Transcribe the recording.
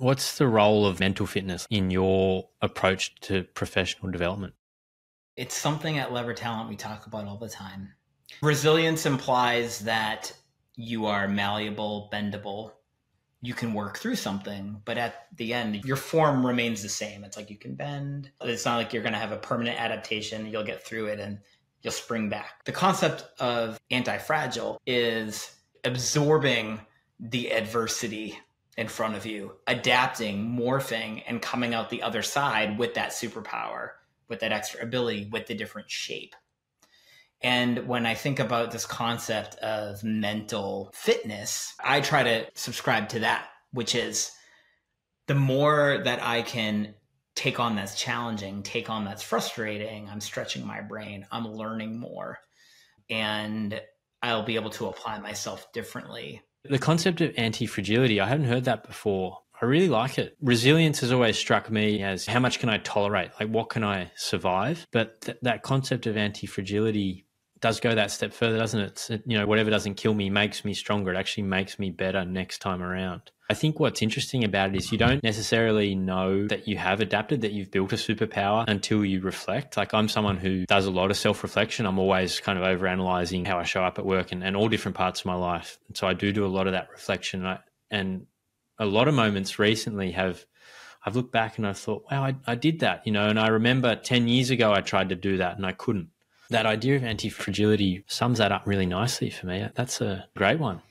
What's the role of mental fitness in your approach to professional development? It's something at Lever Talent we talk about all the time. Resilience implies that you are malleable, bendable. You can work through something, but at the end, your form remains the same. It's like you can bend. It's not like you're going to have a permanent adaptation. You'll get through it and you'll spring back. The concept of anti fragile is absorbing the adversity in front of you, adapting, morphing, and coming out the other side with that superpower, with that extra ability, with the different shape. And when I think about this concept of mental fitness, I try to subscribe to that, which is the more that I can take on that's challenging, take on that's frustrating, I'm stretching my brain, I'm learning more, and I'll be able to apply myself differently. The concept of anti fragility, I hadn't heard that before. I really like it. Resilience has always struck me as how much can I tolerate? Like, what can I survive? But th- that concept of anti fragility does go that step further, doesn't it? You know, whatever doesn't kill me makes me stronger. It actually makes me better next time around. I think what's interesting about it is you don't necessarily know that you have adapted, that you've built a superpower until you reflect. Like I'm someone who does a lot of self reflection. I'm always kind of over analyzing how I show up at work and, and all different parts of my life. And so I do do a lot of that reflection. And, I, and a lot of moments recently have I've looked back and I've thought, wow, I, I did that, you know, and I remember 10 years ago I tried to do that and I couldn't that idea of anti fragility sums that up really nicely for me. That's a great one.